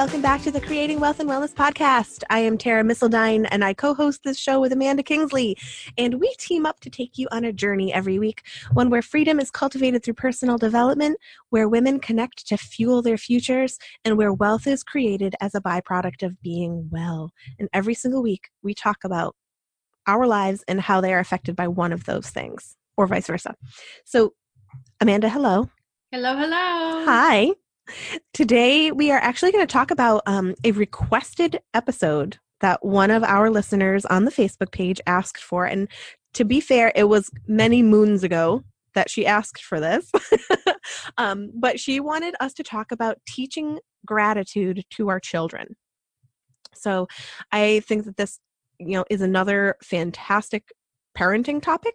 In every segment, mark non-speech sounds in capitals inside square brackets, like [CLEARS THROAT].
welcome back to the Creating Wealth and Wellness podcast. I am Tara Misseldine, and I co host this show with Amanda Kingsley. And we team up to take you on a journey every week, one where freedom is cultivated through personal development, where women connect to fuel their futures, and where wealth is created as a byproduct of being well. And every single week, we talk about our lives and how they are affected by one of those things, or vice versa. So, Amanda, hello. Hello, hello. Hi. Today, we are actually going to talk about um, a requested episode that one of our listeners on the Facebook page asked for. And to be fair, it was many moons ago that she asked for this. [LAUGHS] um, but she wanted us to talk about teaching gratitude to our children. So I think that this, you know, is another fantastic parenting topic,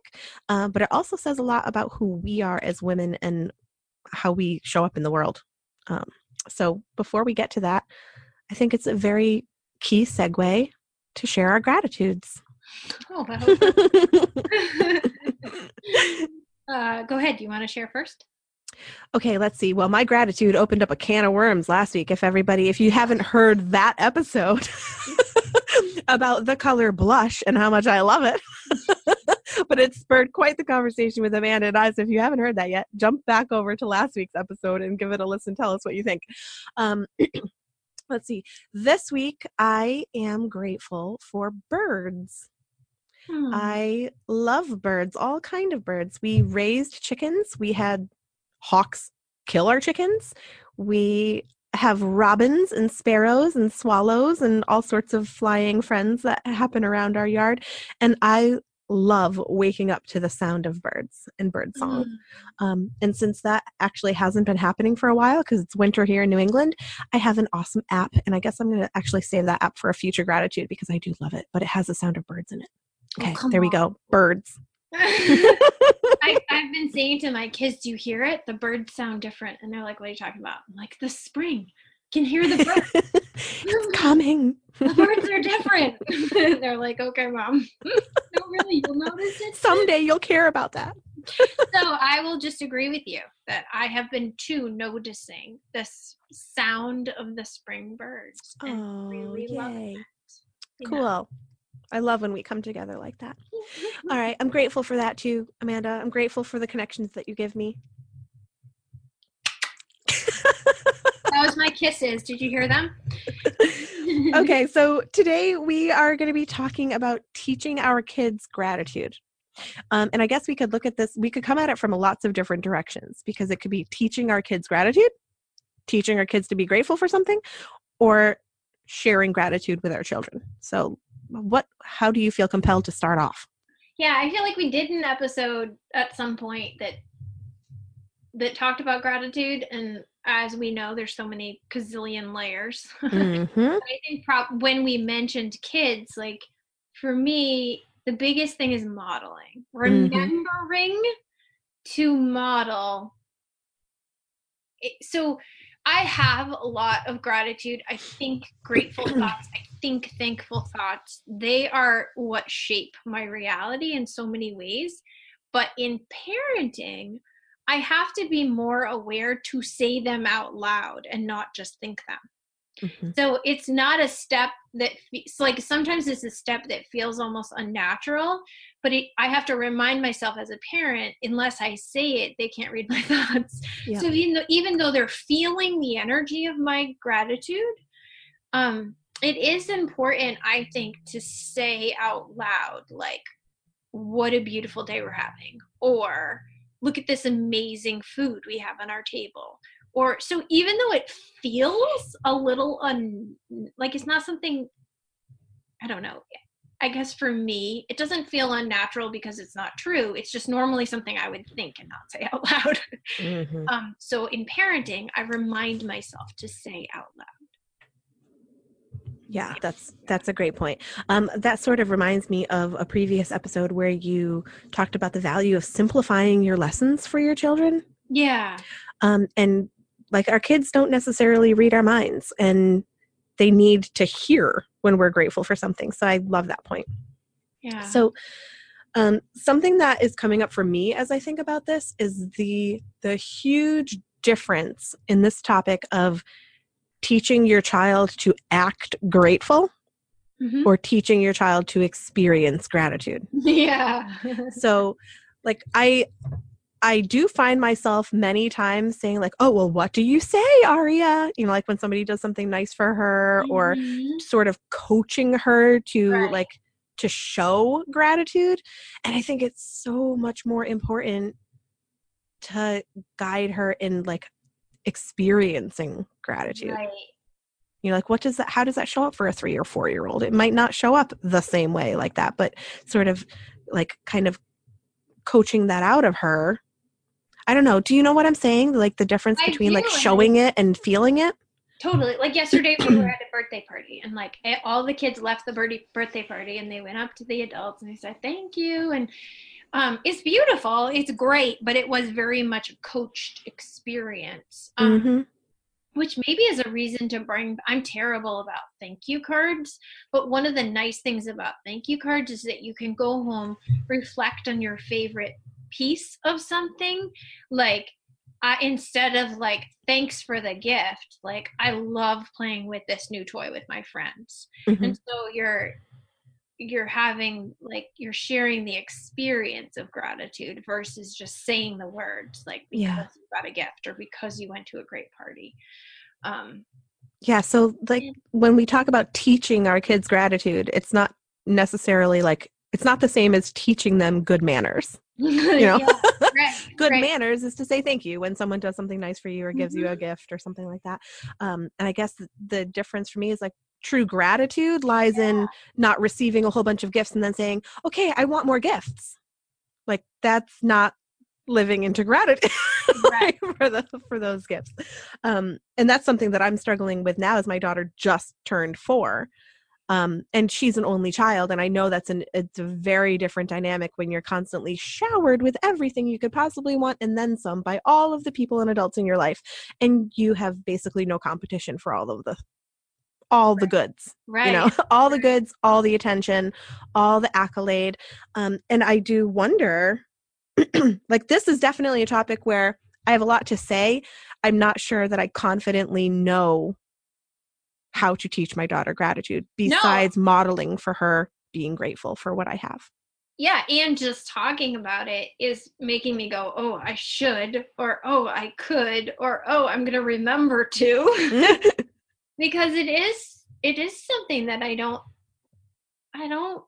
uh, but it also says a lot about who we are as women and how we show up in the world. Um, so before we get to that, I think it's a very key segue to share our gratitudes. Oh, [LAUGHS] [LAUGHS] uh, go ahead. Do you want to share first? Okay, let's see. Well, my gratitude opened up a can of worms last week. If everybody, if you haven't heard that episode [LAUGHS] about the color blush and how much I love it, but it spurred quite the conversation with Amanda and I. So if you haven't heard that yet, jump back over to last week's episode and give it a listen. Tell us what you think. Um, [CLEARS THROAT] let's see. This week, I am grateful for birds. Hmm. I love birds, all kind of birds. We raised chickens. We had hawks kill our chickens. We have robins and sparrows and swallows and all sorts of flying friends that happen around our yard. And I love waking up to the sound of birds and bird song. Mm. Um, and since that actually hasn't been happening for a while because it's winter here in New England, I have an awesome app. And I guess I'm going to actually save that app for a future gratitude because I do love it, but it has the sound of birds in it. Oh, okay, oh, there we go. Birds. [LAUGHS] [LAUGHS] I, have been saying to my kids, "Do you hear it? The birds sound different." And they're like, "What are you talking about?" I'm like, "The spring can hear the birds. [LAUGHS] it's coming. the birds are different." [LAUGHS] they're like, "Okay, mom." [LAUGHS] no, really, you'll notice it. Someday you'll care about that. so I will just agree with you that I have been too noticing this sound of the spring birds oh, really yay. love it. Cool. Know? I love when we come together like that. All right. I'm grateful for that too, Amanda. I'm grateful for the connections that you give me. that was my kisses. Did you hear them? [LAUGHS] okay. So today we are going to be talking about teaching our kids gratitude. Um, and I guess we could look at this, we could come at it from lots of different directions because it could be teaching our kids gratitude, teaching our kids to be grateful for something, or sharing gratitude with our children. So what how do you feel compelled to start off yeah i feel like we did an episode at some point that that talked about gratitude and as we know there's so many gazillion layers [LAUGHS] mm-hmm. i think pro- when we mentioned kids like for me the biggest thing is modeling mm-hmm. remembering mm-hmm. to model it, so I have a lot of gratitude. I think grateful [CLEARS THROAT] thoughts, I think thankful thoughts, they are what shape my reality in so many ways. But in parenting, I have to be more aware to say them out loud and not just think them. Mm-hmm. So it's not a step that it's like sometimes it's a step that feels almost unnatural, but it, I have to remind myself as a parent, unless I say it, they can't read [LAUGHS] my thoughts. Yeah. So even though, even though they're feeling the energy of my gratitude, um, it is important, I think, to say out loud, like, what a beautiful day we're having, or look at this amazing food we have on our table, or so even though it feels a little un like it's not something i don't know i guess for me it doesn't feel unnatural because it's not true. It's just normally something i would think and not say [LAUGHS] out loud. Mm-hmm. um, so in parenting i remind myself to say out loud yeah that's that's a great point. Um, that sort of reminds me of a previous episode where you talked about the value of simplifying your lessons for your children. Yeah. Um, and like our kids don't necessarily read our minds and they need to hear when we're grateful for something so i love that point. Yeah. So um, something that is coming up for me as i think about this is the the huge difference in this topic of teaching your child to act grateful Mhm. or teaching your child to experience gratitude. [LAUGHS] yeah. So like I I do find myself many times saying like, "Oh, well, what do you say, Aria?" You know, like when somebody does something nice for her or Mhm. sort of coaching her to Right. like to show gratitude and i think it's so much more important to guide her in like experiencing gratitude. Right. you know like what does that how does that show up for a three or four year old? It might not show up the same way like that but sort of like kind of coaching that out of her. I don't know. Do you know what i'm saying? Like the difference I between like do, showing it and feeling it? Totally. Like yesterday, we were at a birthday party, and like eh, all the kids left the birdie birthday party, and they went up to the adults and they said thank you, and um, it's beautiful, it's great, but it was very much a coached experience, um, Mhm. which maybe is a reason to bring. I'm terrible about thank you cards, but one of the nice things about thank you cards is that you can go home, reflect on your favorite piece of something, like I, instead of like thanks for the gift like i love playing with this new toy with my friends Mhm. and so you're you're having like you're sharing the experience of gratitude versus just saying the words like because Yeah. you got a gift or because you went to a great party um Yeah, so like Yeah. when we talk about teaching our kids gratitude, it's not necessarily like it's not the same as teaching them good manners. [LAUGHS] you know? right, [LAUGHS] Good right. manners is to say thank you when someone does something nice for you or gives you Mm-hmm. a gift or something like that. Um, and I guess the, the difference for me is like true gratitude lies in not receiving a whole bunch of gifts and then saying, "Okay, I want more gifts." Like that's not living into gratitude Right. [LAUGHS] for the for those gifts. Um, and that's something that I'm struggling with now as my daughter just turned four. Um, and she's an only child, and I know that's an it's a very different dynamic when you're constantly showered with everything you could possibly want and then some by all of the people and adults in your life, and you have basically no competition for all of the all the goods right you know [LAUGHS] all the goods all the attention all the accolade um, and i do wonder [CLEARS THROAT] like this is definitely a topic where i have a lot to say. I'm not sure that i confidently know how to teach my daughter gratitude besides modeling for her being grateful for what i have. Yeah and just talking about it is making me go oh i should or oh i could or oh i'm gonna remember to [LAUGHS] [LAUGHS] because it is it is something that i don't i don't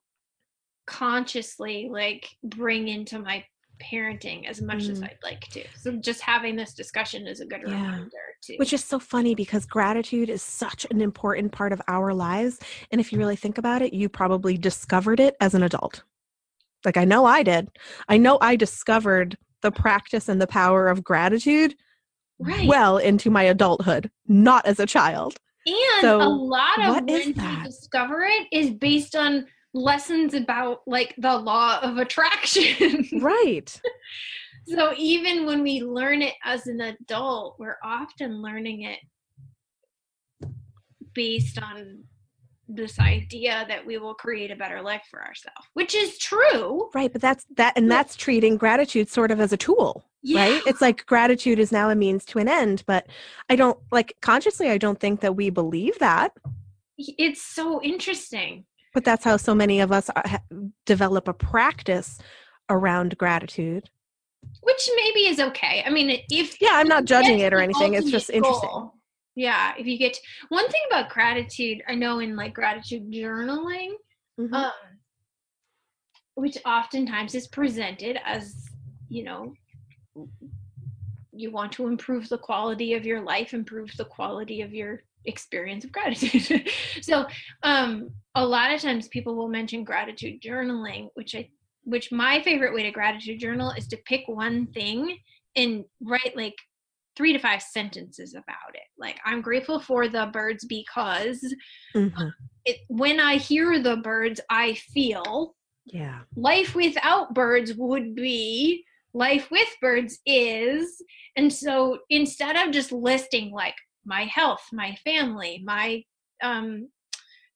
consciously like bring into my parenting as much as Mm. i'd like to. So just having this discussion is a good Yeah. reminder to which is so funny because gratitude is such an important part of our lives and if you really think about it you probably discovered it as an adult. Like i know i did. I know i discovered the practice and the power of gratitude right. well into my adulthood not as a child and so a lot of when you discover it is based on lessons about like the law of attraction. [LAUGHS] Right. So even when we learn it as an adult, we're often learning it based on this idea that we will create a better life for ourselves, which is true. right but that's that and that's treating gratitude sort of as a tool right it's like gratitude is now a means to an end but i don't like consciously i don't think that we believe that It's so interesting. But that's how so many of us uh, are, develop a practice around gratitude. Which maybe is okay. I mean, if Yeah, I'm not judging it or anything. It's just interesting. Yeah, if you get to, one thing about gratitude, I know in like gratitude journaling, Mhm. um, which oftentimes is presented as you know you want to improve the quality of your life improve the quality of your experience of gratitude [LAUGHS] so um a lot of times people will mention gratitude journaling which i which my favorite way to gratitude journal is to pick one thing and write like three to five sentences about it like i'm grateful for the birds because Mhm. it when i hear the birds i feel Yeah. life without birds would be life with birds is and so instead of just listing like my health my family my um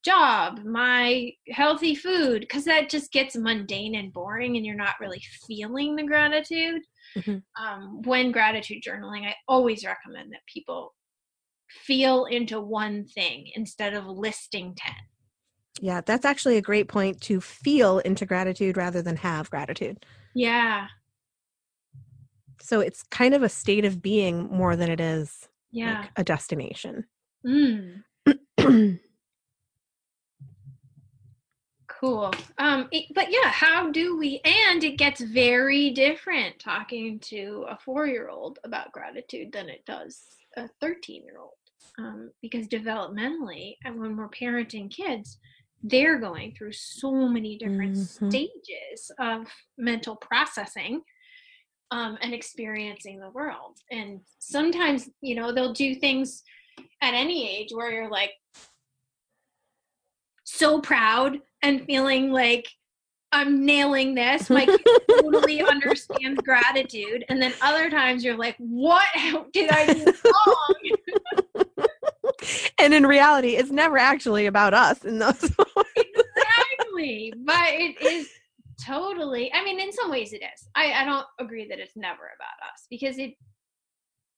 job my healthy food because that just gets mundane and boring and you're not really feeling the gratitude Mhm. um, when gratitude journaling i always recommend that people feel into one thing instead of listing 10 yeah that's actually a great point to feel into gratitude rather than have gratitude. Yeah. So it's kind of a state of being more than it is yeah. like a destination. Mm. [CLEARS THROAT] cool. Um it, but yeah how do we and it gets very different talking to a four year old about gratitude than it does a 13 year old um, because developmentally and when we're parenting kids they're going through so many different Mhm. stages of mental processing um, and experiencing the world. And sometimes you know they'll do things at any age where you're like so proud and feeling like I'm nailing this. My kid [LAUGHS] totally understands gratitude. And then other times you're like, what [LAUGHS] did I do wrong? [LAUGHS] and in reality it's never actually about us in those exactly. But it is totally, I mean, in some ways it is. I, I don't agree that it's never about us because it,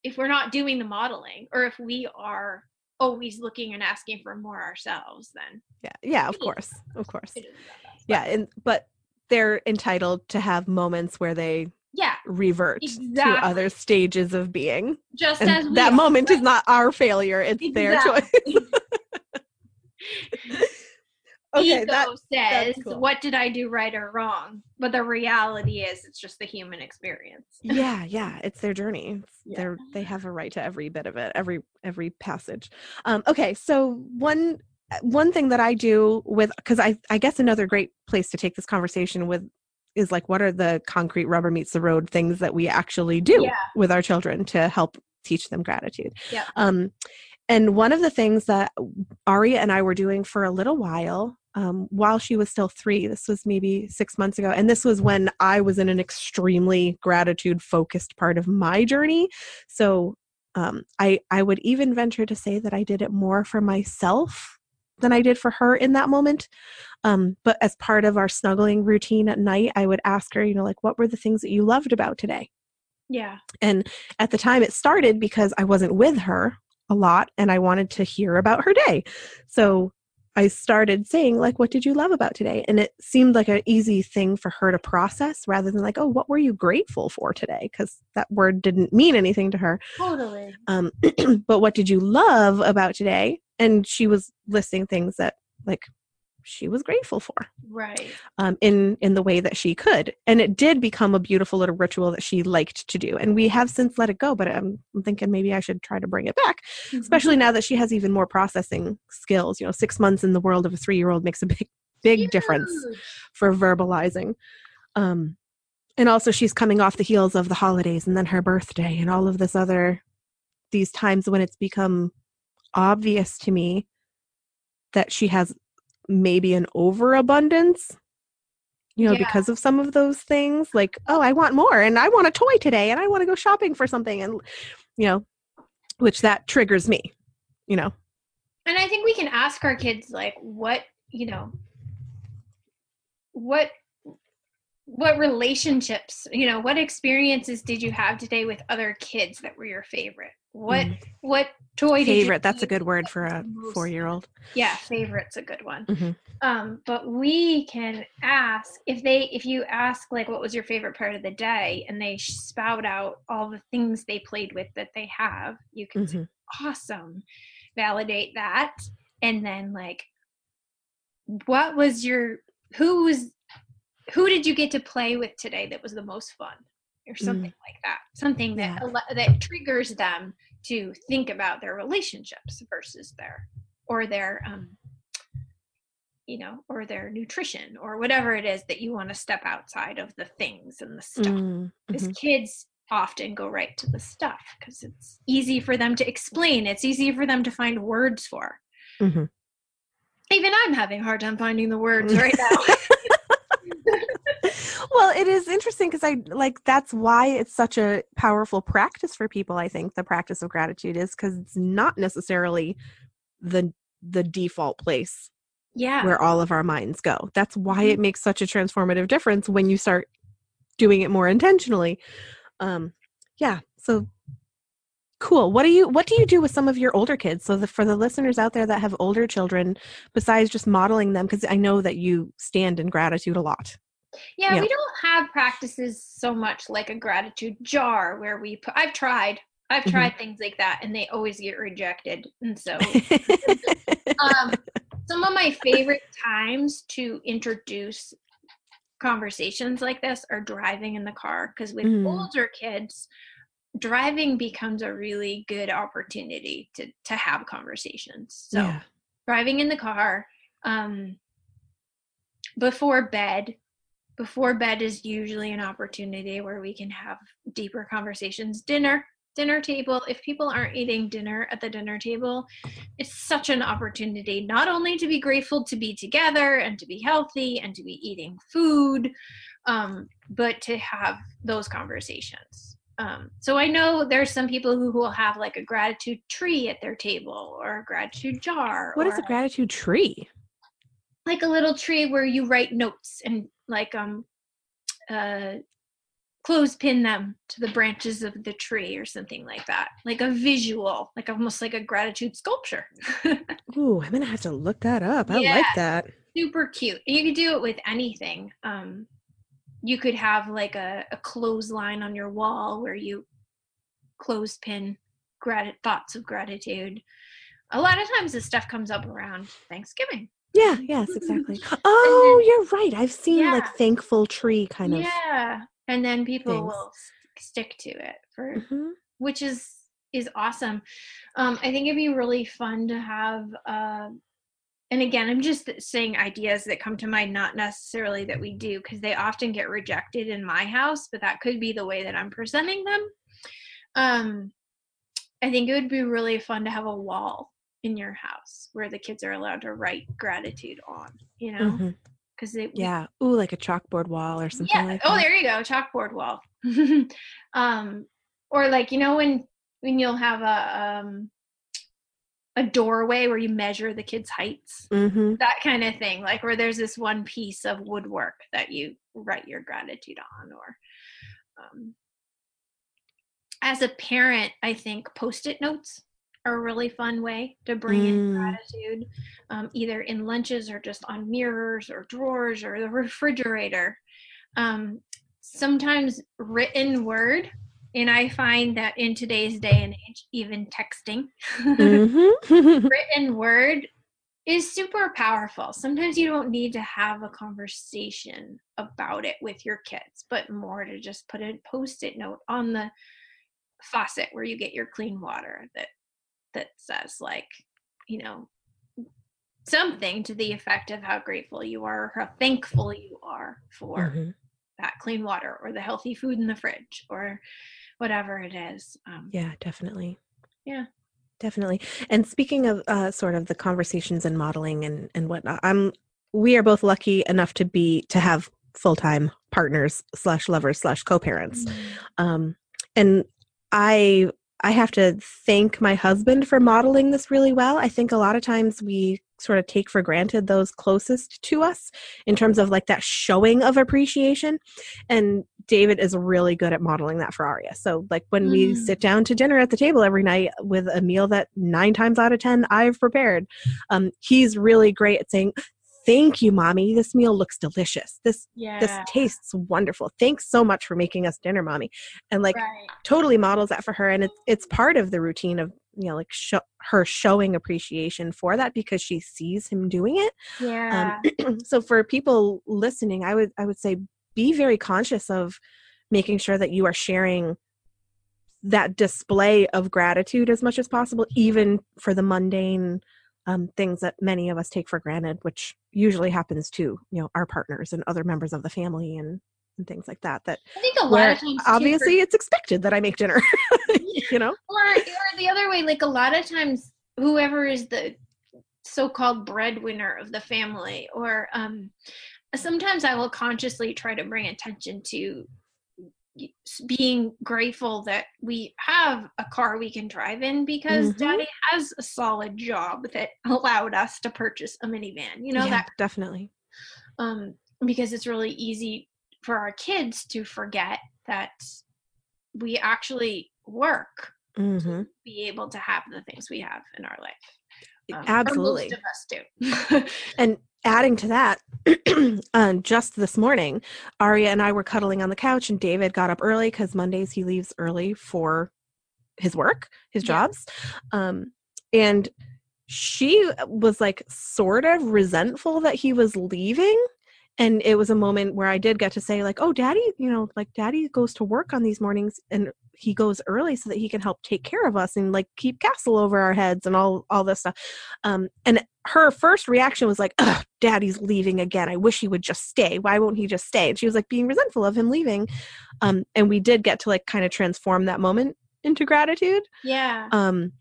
if we're not doing the modeling or if we are always looking and asking for more ourselves, then. Yeah yeah of course of course. It is about us. yeah and but they're entitled to have moments where they Yeah. revert to other stages of being Just and as we that are, moment is not our failure it's their choice [LAUGHS] [LAUGHS] okay ego that says cool. what did i do right or wrong but the reality is it's just the human experience [LAUGHS] yeah yeah it's their journey It's Yeah. they're they have a right to every bit of it every every passage um okay so one one thing that i do with because i i guess another great place to take this conversation with is like what are the concrete rubber meets the road things that we actually do Yeah. with our children to help teach them gratitude Yeah. um and one of the things that aria and i were doing for a little while um, while she was still three this was maybe six months ago and this was when i was in an extremely gratitude focused part of my journey. So um, I, I would even venture to say that i did it more for myself than i did for her in that moment. Um, but as part of our snuggling routine at night i would ask her you know like what were the things that you loved about today? Yeah. And at the time it started because I wasn't with her a lot and I wanted to hear about her day. So I started saying, like, what did you love about today? And it seemed like an easy thing for her to process rather than like, oh, what were you grateful for today? Because that word didn't mean anything to her. totally Um, [CLEARS THROAT] but what did you love about today? And she was listing things that like she was grateful for right. um, in in the way that she could. And it did become a beautiful little ritual that she liked to do. And we have since let it go but i'm, I'm thinking maybe i should try to bring it back especially now that she has even more processing skills. You know six months in the world of a three year old makes a big big difference for verbalizing. Um and also she's coming off the heels of the holidays and then her birthday and all of this other these times when it's become obvious to me that she has maybe an overabundance you know Yeah. because of some of those things like oh i want more and i want a toy today and i want to go shopping for something and you know which that triggers me you know and i think we can ask our kids like what you know what what relationships you know what experiences did you have today with other kids that were your favorite what Mm. what toy did you favorite that's a good word for a four year old yeah favorite's a good one Mhm. um but we can ask if they if you ask like what was your favorite part of the day and they spout out all the things they played with that they have you can say Mhm. awesome validate that and then like what was your who was who did you get to play with today that was the most fun or something like that something that Yeah. that triggers them to think about their relationships versus their or their um you know or their nutrition or whatever it is that you want to step outside of the things and the stuff Mm, because mhm. kids often go right to the stuff because it's easy for them to explain it's easy for them to find words for Mhm. even i'm having a hard time finding the words right now [LAUGHS] well it is interesting because i like that's why it's such a powerful practice for people i think the practice of gratitude is because it's not necessarily the the default place yeah where all of our minds go that's why Mhm. it makes such a transformative difference when you start doing it more intentionally um yeah so cool. What do you what do you do with some of your older kids? So the, for the listeners out there that have older children, besides just modeling them, because I know that you stand in gratitude a lot. Yeah, yeah, we don't have practices so much like a gratitude jar where we put. I've tried. I've mm-hmm. tried mm-hmm. things like that, and they always get rejected. And so, [LAUGHS] um, some of my favorite times to introduce conversations like this are driving in the car because with mm. older kids driving becomes a really good opportunity to to have conversations so yeah. driving in the car um before bed before bed is usually an opportunity where we can have deeper conversations. Dinner dinner table if people aren't eating dinner at the dinner table it's such an opportunity not only to be grateful to be together and to be healthy and to be eating food um, but to have those conversations. Um, so i know there's some people who will have like a gratitude tree at their table or a gratitude jar What is a gratitude tree? Like a little tree where you write notes and like um uh clothespin them to the branches of the tree or something like that. Like a visual like almost like a gratitude sculpture. [LAUGHS] Ooh, i'm gonna have to look that up. I yeah, like that. Super cute. You could do it with anything. Um you could have like a, a clothesline on your wall where you clothespin grat- thoughts of gratitude. A lot of times this stuff comes up around thanksgiving yeah yes exactly [LAUGHS] oh then, you're right i've seen yeah. like thankful tree kind of yeah and then people things. will stick to it for mm-hmm. which is is awesome um i think it'd be really fun to have uh and again i'm just saying ideas that come to mind not necessarily that we do because they often get rejected in my house but that could be the way that i'm presenting them um i think it would be really fun to have a wall in your house where the kids are allowed to write gratitude on you know? Mm-hmm. Because it yeah. Ooh like a chalkboard wall or something yeah. like oh there you go chalkboard wall. [LAUGHS] Um or like you know when when you'll have a um a doorway where you measure the kids heights? Mm-hmm. that kind of thing like where there's this one piece of woodwork that you write your gratitude on or um, as a parent i think post-it notes a really fun way to bring mm. in gratitude, um, either in lunches or just on mirrors or drawers or the refrigerator. Um, sometimes written word, and I find that in today's day and age, even texting, mm-hmm. [LAUGHS] [LAUGHS] written word is super powerful. Sometimes you don't need to have a conversation about it with your kids, but more to just put a post it note on the faucet where you get your clean water that that says like you know something to the effect of how grateful you are or how thankful you are for mm-hmm. that clean water or the healthy food in the fridge or whatever it is um, yeah definitely yeah definitely and speaking of uh, sort of the conversations and modeling and and whatnot i'm we are both lucky enough to be to have full-time partners slash lovers slash co-parents mm-hmm. um and i I have to thank my husband for modeling this really well. I think a lot of times we sort of take for granted those closest to us in terms of like that showing of appreciation. And David is really good at modeling that for Aria. So, like when mm. we sit down to dinner at the table every night with a meal that nine times out of 10 I've prepared, um, he's really great at saying, thank you mommy. This meal looks delicious. This yeah. this tastes wonderful. Thanks so much for making us dinner mommy. And like right. totally models that for her and it's it's part of the routine of you know like sh- her showing appreciation for that because she sees him doing it. Yeah. um, [CLEARS THROAT] so for people listening i would i would say be very conscious of making sure that you are sharing that display of gratitude as much as possible even for the mundane um, things that many of us take for granted, which usually happens to you know our partners and other members of the family and and things like that. That I think a lot of times obviously for, it's expected that I make dinner, [LAUGHS] you know, or or the other way, like a lot of times whoever is the so-called breadwinner of the family, or um, sometimes I will consciously try to bring attention to being grateful that we have a car we can drive in because mm-hmm. daddy has a solid job that allowed us to purchase a minivan you know yeah, that definitely um because it's really easy for our kids to forget that we actually work Mm-hmm. be able to have the things we have in our life. Um, Absolutely. most of us do. [LAUGHS] And adding to that, [CLEARS THROAT] um, just this morning, Aria and I were cuddling on the couch, and David got up early because Mondays he leaves early for his work, his Yeah. jobs. Um, and she was like sort of resentful that he was leaving. And it was a moment where I did get to say, like, oh, daddy, you know, like daddy goes to work on these mornings and he goes early so that he can help take care of us and like keep castle over our heads and all all this stuff. Um, and her first reaction was like, Ugh, daddy's leaving again. I wish he would just stay. Why won't he just stay? And she was like being resentful of him leaving. Um, and we did get to like kind of transform that moment into gratitude yeah. um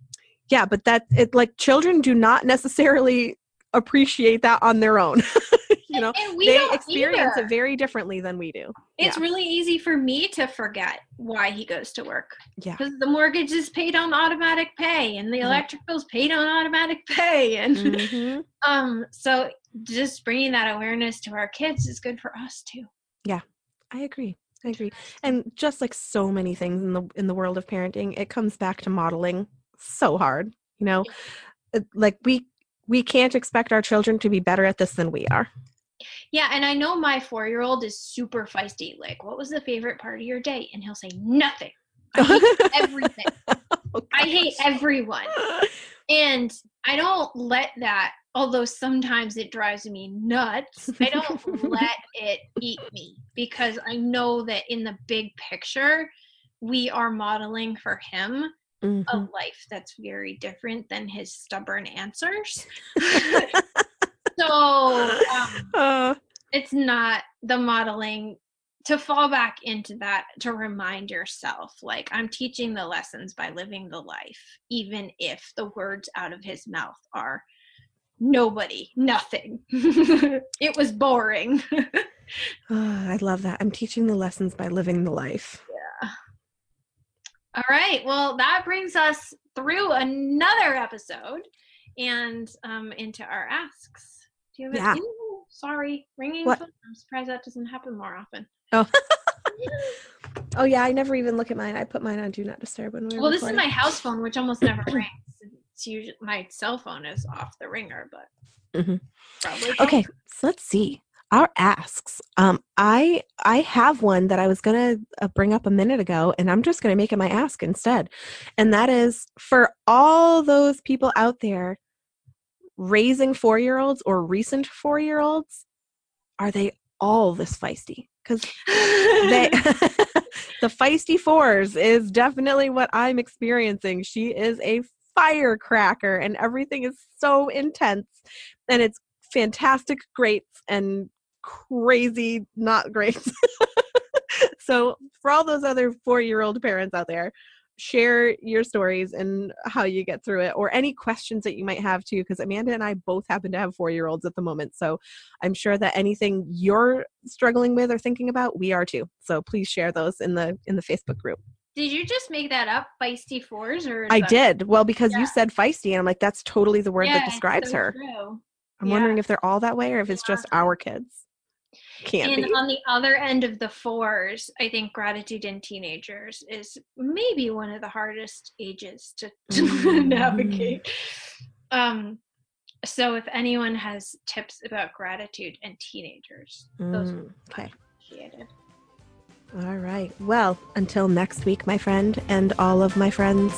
yeah but that it like children do not necessarily appreciate that on their own [LAUGHS] you know and we they experience either. it very differently than we do It's yeah. really easy for me to forget why he goes to work. yeah Because the mortgage is paid on automatic pay and the Mhm. electric bill's paid on automatic [LAUGHS] pay. And Mhm. [LAUGHS] um, so just bringing that awareness to our kids is good for us too. Yeah, I agree i agree and just like so many things in the in the world of parenting it comes back to modeling so hard you know like we we can't expect our children to be better at this than we are Yeah, and I know my four year old is super feisty. Like, what was the favorite part of your day? And he'll say, Nothing. I hate [LAUGHS] everything. Oh, I hate everyone. And I don't let that, although sometimes it drives me nuts, I don't [LAUGHS] let it eat me because I know that in the big picture, we are modeling for him a Mhm. life that's very different than his stubborn answers. [LAUGHS] [LAUGHS] so um, Uh, it's not the modeling to fall back into that to remind yourself like i'm teaching the lessons by living the life even if the words out of his mouth are nobody nothing. [LAUGHS] It was boring. Oh, i love that. I'm teaching the lessons by living the life all right well that brings us through another episode and um into our asks do you have Yeah. a, Ooh, sorry ringing What? phone i'm surprised that doesn't happen more often oh [LAUGHS] oh yeah i never even look at mine i put mine on do not disturb when we're Well, this is my house phone, which almost never rings. It's usually my cell phone is off the ringer, but Mhm. probably okay so let's see our asks um i i have one that i was gonna uh, bring up a minute ago and i'm just gonna make it my ask instead and that is for all those people out there raising four year olds or recent four year olds are they all this feisty? Because they [LAUGHS] [LAUGHS] the feisty fours is definitely what i'm experiencing. She is a firecracker and everything is so intense and it's fantastic greats and crazy not great. [LAUGHS] so for all those other four year old parents out there share your stories and how you get through it or any questions that you might have too because amanda and i both happen to have four year olds at the moment so i'm sure that anything you're struggling with or thinking about we are too so please share those in the in the facebook group Did you just make that up, feisty fours, or i that- did well because Yeah. you said feisty and i'm like that's totally the word Yeah, that describes so her true. i'm Yeah. wondering if they're all that way or if it's just our kids can't And be on the other end of the fours, I think gratitude in teenagers is maybe one of the hardest ages to, to Mm. [LAUGHS] navigate. Um, so if anyone has tips about gratitude and teenagers, those Mm, okay appreciated. all right well until next week my friend and all of my friends